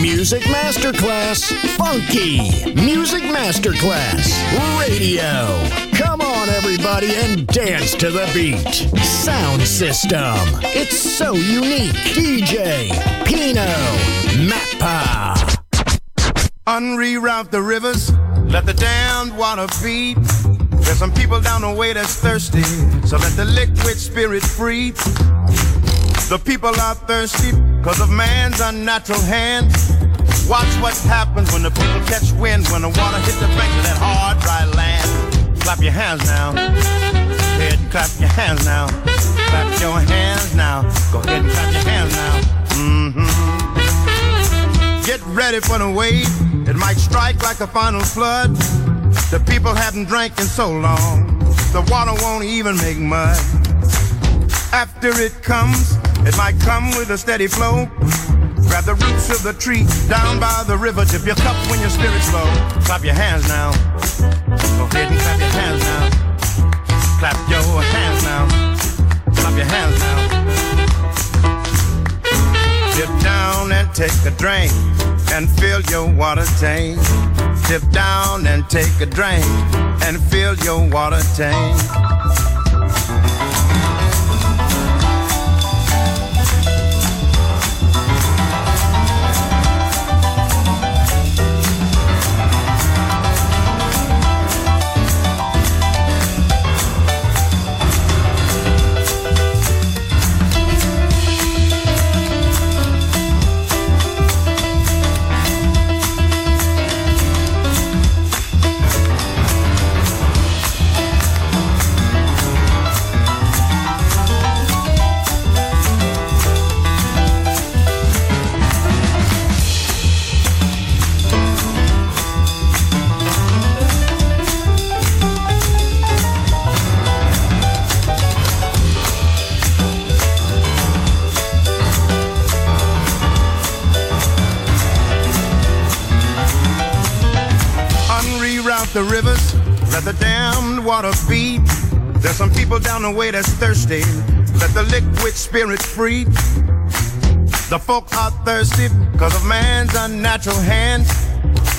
Music Masterclass Funky. Music Masterclass Radio. Come on, everybody, and dance to the beat. Sound system. It's so unique. DJ Pino Mappa. Unreroute the rivers, let the damned water feed. There's some people down the way that's thirsty, so let the liquid spirit free. The people are thirsty because of man's unnatural hand. Watch what happens when the people catch wind, when the water hits the banks of that hard, dry land. Clap your hands now. Go ahead and clap your hands now. Clap your hands now. Go ahead and clap your hands now. Mm-hmm. Get ready for the wave. It might strike like a final flood. The people haven't drank in so long. The water won't even make mud. After it comes, it might come with a steady flow. Grab the roots of the tree down by the river. Dip your cup when your spirit's low. Clap your hands now. Go ahead and clap your hands now. Clap your hands now. Clap your hands now. Dip down and take a drink and fill your water tank. Dip down and take a drink and fill your water tank. There's some people down the way that's thirsty. Let the liquid spirit free. The folk are thirsty because of man's unnatural hand.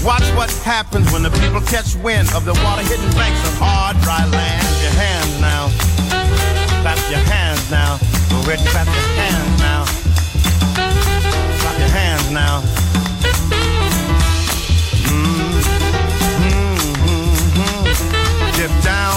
Watch what happens when the people catch wind of the water hitting banks of hard, dry land. Your hands now. Clap your hands now. Go and clap your hands now. Clap your hands now.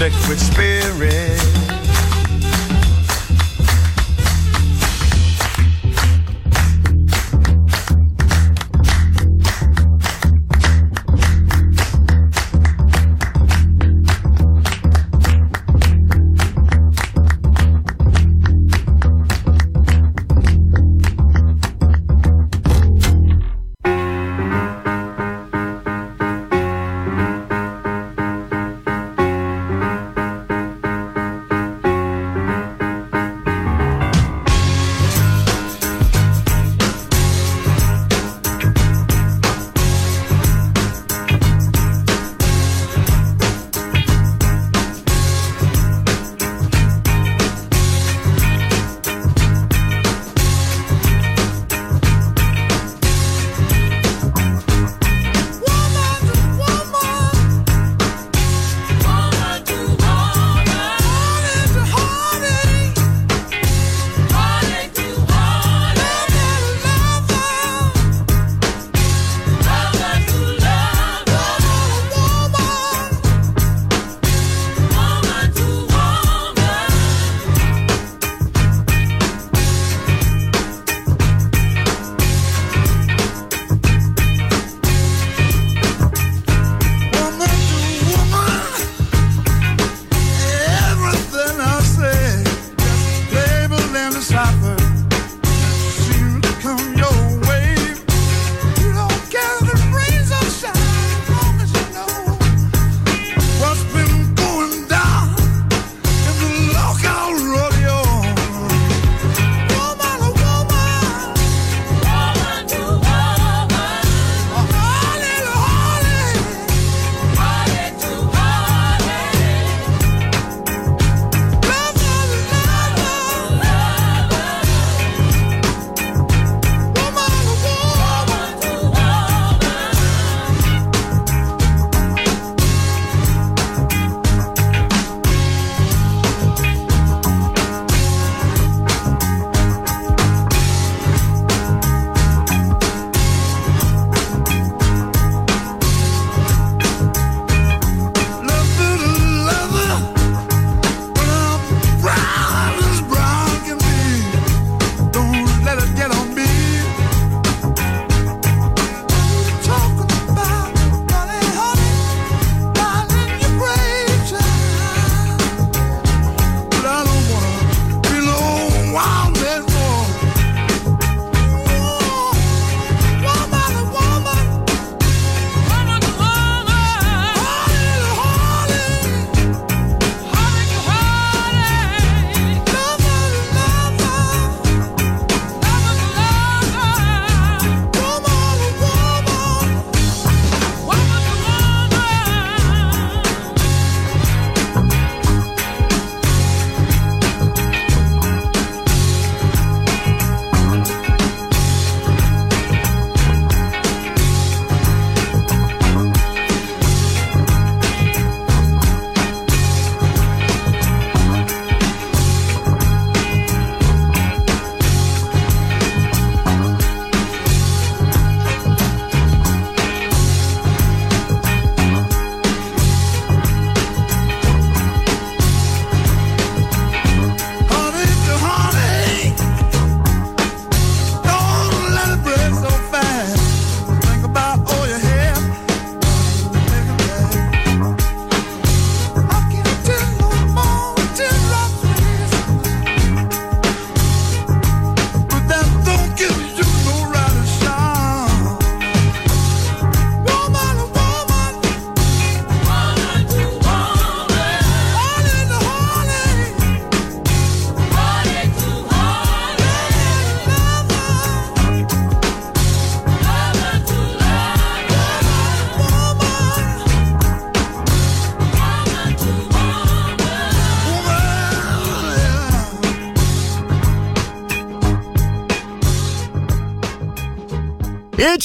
Liquid spirit.